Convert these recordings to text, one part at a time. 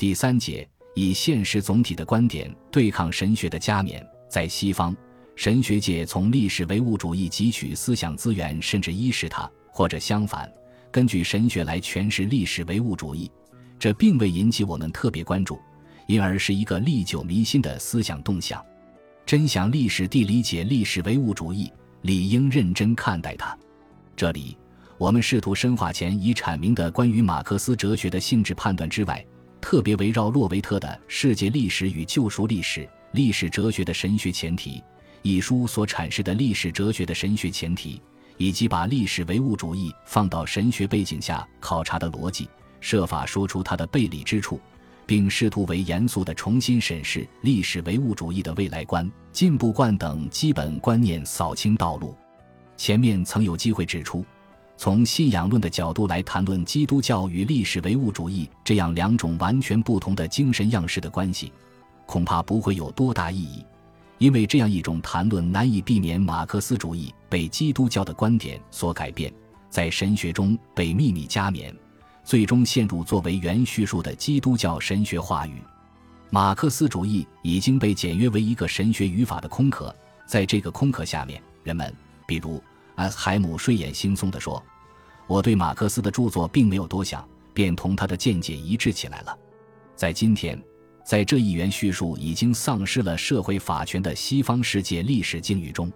第三节以现实总体的观点对抗神学的加冕。在西方，神学界从历史唯物主义汲取思想资源，甚至依恃它，或者相反，根据神学来诠释历史唯物主义。这并未引起我们特别关注，因而是一个历久弥新的思想动向。真想历史地理解历史唯物主义，理应认真看待它。这里，我们试图深化前已阐明的关于马克思哲学的性质判断之外，特别围绕洛维特的《世界历史与救赎历史：历史哲学的神学前提》一书所阐释的历史哲学的神学前提，以及把历史唯物主义放到神学背景下考察的逻辑。设法说出它的背离之处，并试图为严肃地重新审视历史唯物主义的未来观、进步观等基本观念扫清道路。前面曾有机会指出，从信仰论的角度来谈论基督教与历史唯物主义这样两种完全不同的精神样式的关系，恐怕不会有多大意义，因为这样一种谈论难以避免马克思主义被基督教的观点所改变，在神学中被秘密加冕。最终陷入作为原叙述的基督教神学话语，马克思主义已经被简约为一个神学语法的空壳。在这个空壳下面，人们，比如安海姆睡眼惺忪地说：“我对马克思的著作并没有多想，便同他的见解一致起来了。”在今天，在这一元叙述已经丧失了社会法权的西方世界历史境遇中，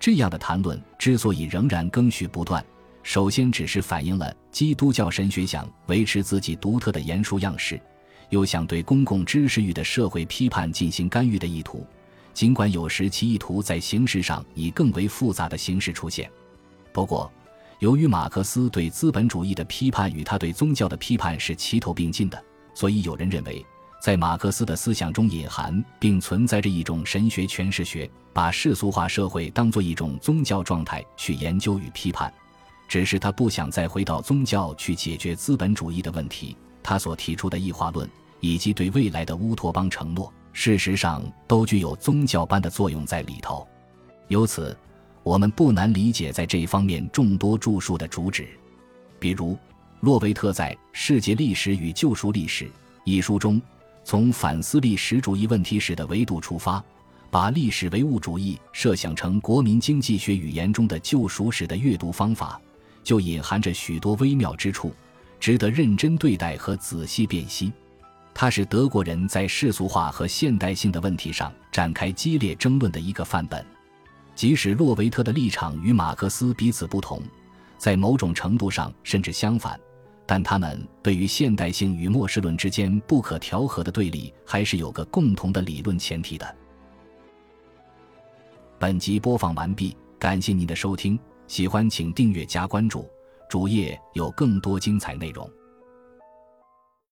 这样的谈论之所以仍然更续不断。首先，只是反映了基督教神学想维持自己独特的言说样式，又想对公共知识域的社会批判进行干预的意图。尽管有时其意图在形式上以更为复杂的形式出现。不过，由于马克思对资本主义的批判与他对宗教的批判是齐头并进的，所以有人认为，在马克思的思想中隐含并存在着一种神学诠释学，把世俗化社会当作一种宗教状态去研究与批判。只是他不想再回到宗教去解决资本主义的问题，他所提出的异化论以及对未来的乌托邦承诺，事实上都具有宗教般的作用在里头。由此，我们不难理解在这一方面众多著述的主旨。比如，洛维特在《世界历史与救赎历史》一书中，从反思历史主义问题时的维度出发，把历史唯物主义设想成国民经济学语言中的救赎史的阅读方法。就隐含着许多微妙之处，值得认真对待和仔细辨析。它是德国人在世俗化和现代性的问题上展开激烈争论的一个范本。即使洛维特的立场与马克思彼此不同，在某种程度上甚至相反，但他们对于现代性与末世论之间不可调和的对立，还是有个共同的理论前提的。本集播放完毕，感谢您的收听。喜欢请订阅加关注，主页有更多精彩内容。